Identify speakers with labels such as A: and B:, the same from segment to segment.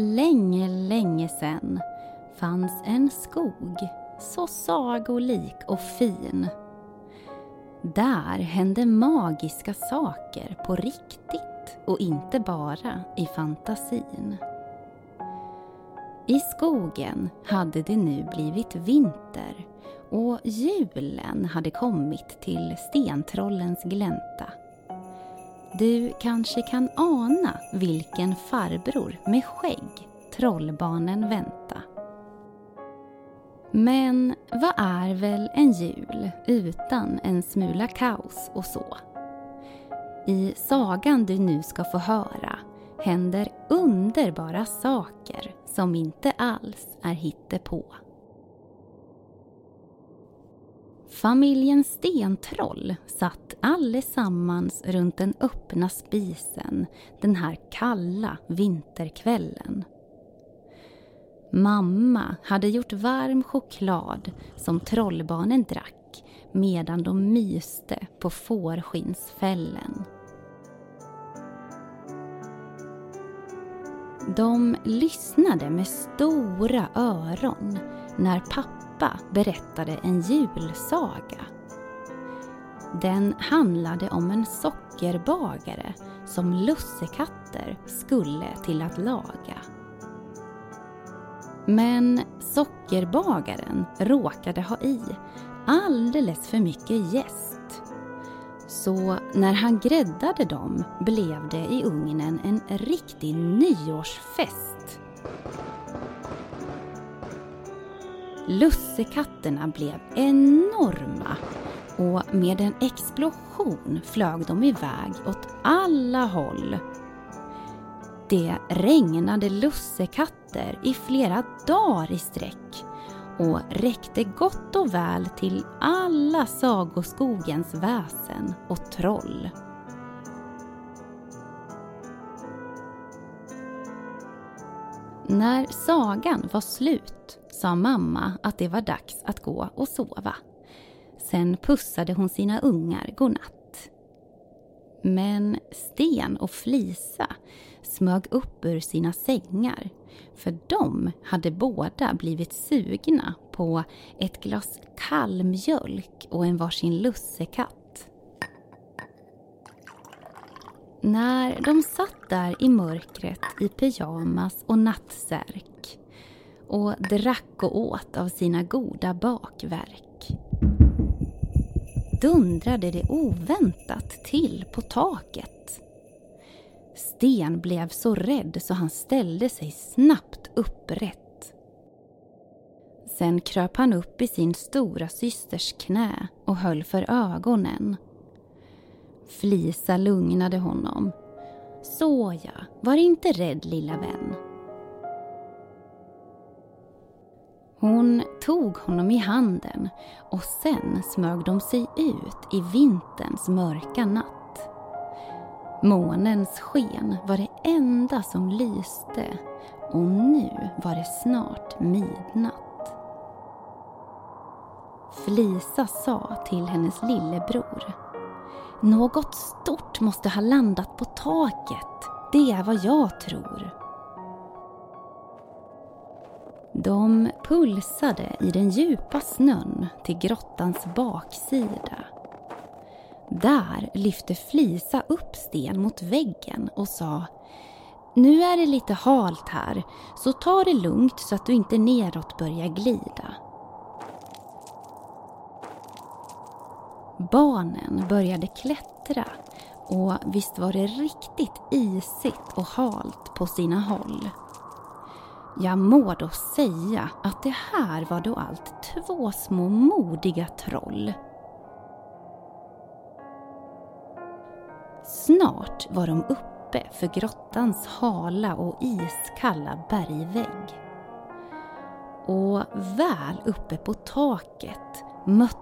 A: länge, länge sen fanns en skog så sagolik och fin. Där hände magiska saker på riktigt och inte bara i fantasin. I skogen hade det nu blivit vinter och julen hade kommit till stentrollens glänta. Du kanske kan ana vilken farbror med skägg trollbarnen vänta. Men vad är väl en jul utan en smula kaos och så? I sagan du nu ska få höra händer underbara saker som inte alls är hittepå. Familjen Stentroll satt allesammans runt den öppna spisen den här kalla vinterkvällen. Mamma hade gjort varm choklad som trollbarnen drack medan de myste på fårskinnsfällen. De lyssnade med stora öron när pappa berättade en julsaga. Den handlade om en sockerbagare som lussekatter skulle till att laga. Men sockerbagaren råkade ha i alldeles för mycket jäst. Så när han gräddade dem blev det i ugnen en riktig nyårsfest. Lussekatterna blev enorma och med en explosion flög de iväg åt alla håll. Det regnade lussekatter i flera dagar i sträck och räckte gott och väl till alla sagoskogens väsen och troll. När sagan var slut sa mamma att det var dags att gå och sova. Sen pussade hon sina ungar godnatt. Men Sten och Flisa smög upp ur sina sängar för de hade båda blivit sugna på ett glas kall mjölk och en varsin lussekatt. När de satt där i mörkret i pyjamas och nattsärk och drack och åt av sina goda bakverk dundrade det oväntat till på taket. Sten blev så rädd så han ställde sig snabbt upprätt. Sen kröp han upp i sin stora systers knä och höll för ögonen. Flisa lugnade honom. Såja, var inte rädd lilla vän. Hon tog honom i handen och sen smög de sig ut i vinterns mörka natt. Månens sken var det enda som lyste och nu var det snart midnatt. Flisa sa till hennes lillebror något stort måste ha landat på taket. Det är vad jag tror. De pulsade i den djupa snön till grottans baksida där lyfte Flisa upp Sten mot väggen och sa Nu är det lite halt här, så ta det lugnt så att du inte neråt börjar glida. Barnen började klättra och visst var det riktigt isigt och halt på sina håll. Jag må då säga att det här var då allt två små modiga troll Snart var de uppe för grottans hala och iskalla bergvägg. Och väl uppe på taket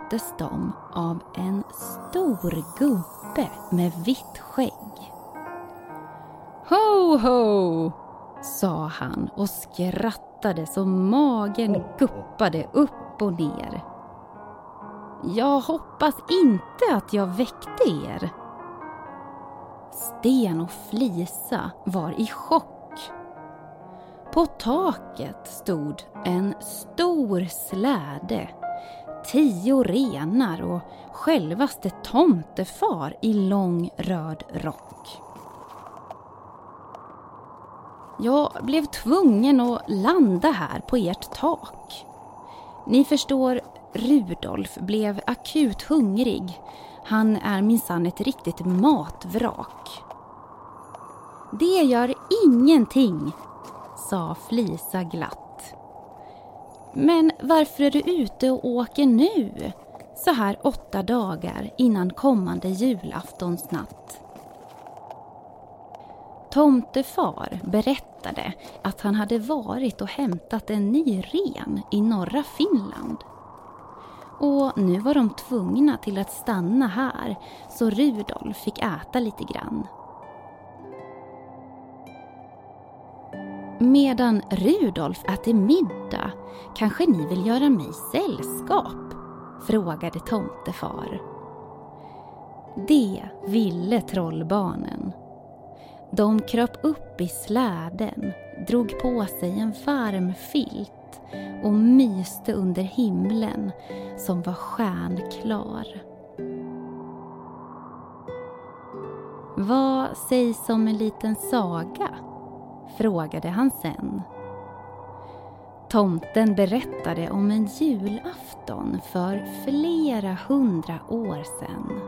A: möttes de av en stor gubbe med vitt skägg. Ho, ho! sa han och skrattade så magen guppade upp och ner. Jag hoppas inte att jag väckte er, Sten och Flisa var i chock. På taket stod en stor släde, tio renar och självaste tomtefar i lång röd rock. Jag blev tvungen att landa här på ert tak. Ni förstår, Rudolf blev akut hungrig. Han är minsann ett riktigt matvrak. Det gör ingenting, sa Flisa glatt. Men varför är du ute och åker nu? Så här åtta dagar innan kommande julaftonsnatt. Tomtefar berättade att han hade varit och hämtat en ny ren i norra Finland. Och nu var de tvungna till att stanna här så Rudolf fick äta lite grann. Medan Rudolf äter middag kanske ni vill göra mig sällskap? frågade tomtefar. Det ville trollbarnen. De kröp upp i släden, drog på sig en varm filt och myste under himlen som var stjärnklar. Vad sägs om en liten saga? Frågade han sen. Tomten berättade om en julafton för flera hundra år sedan.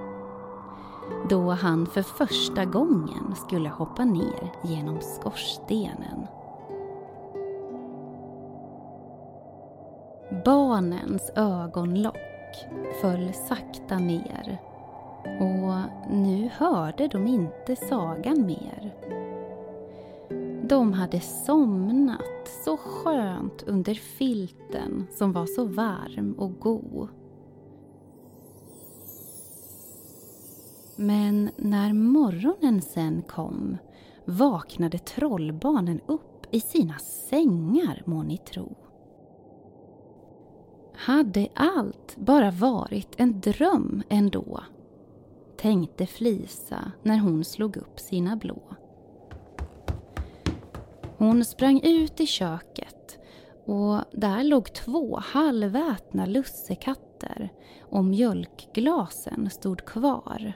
A: Då han för första gången skulle hoppa ner genom skorstenen. Barnens ögonlock föll sakta ner och nu hörde de inte sagan mer. De hade somnat så skönt under filten som var så varm och god. Men när morgonen sen kom vaknade trollbarnen upp i sina sängar må ni tro. Hade allt bara varit en dröm ändå? Tänkte Flisa när hon slog upp sina blå. Hon sprang ut i köket och där låg två halvätna lussekatter och mjölkglasen stod kvar.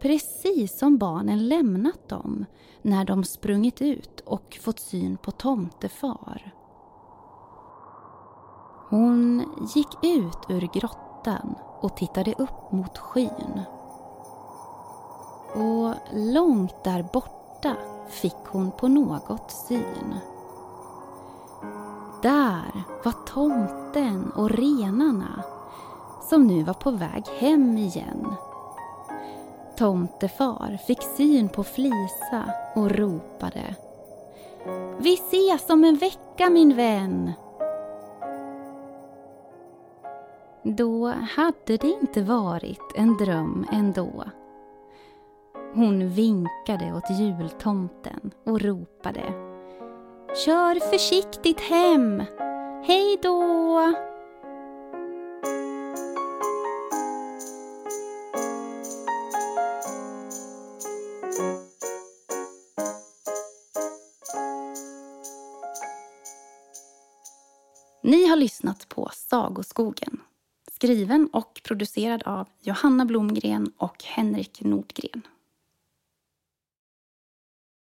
A: Precis som barnen lämnat dem när de sprungit ut och fått syn på tomtefar. Hon gick ut ur grottan och tittade upp mot skyn. Och långt där borta fick hon på något syn. Där var tomten och renarna som nu var på väg hem igen. Tomtefar fick syn på Flisa och ropade Vi ses om en vecka min vän! Då hade det inte varit en dröm ändå. Hon vinkade åt jultomten och ropade Kör försiktigt hem! Hej då! Ni har lyssnat på Sagoskogen skriven och producerad av Johanna Blomgren och Henrik Nordgren.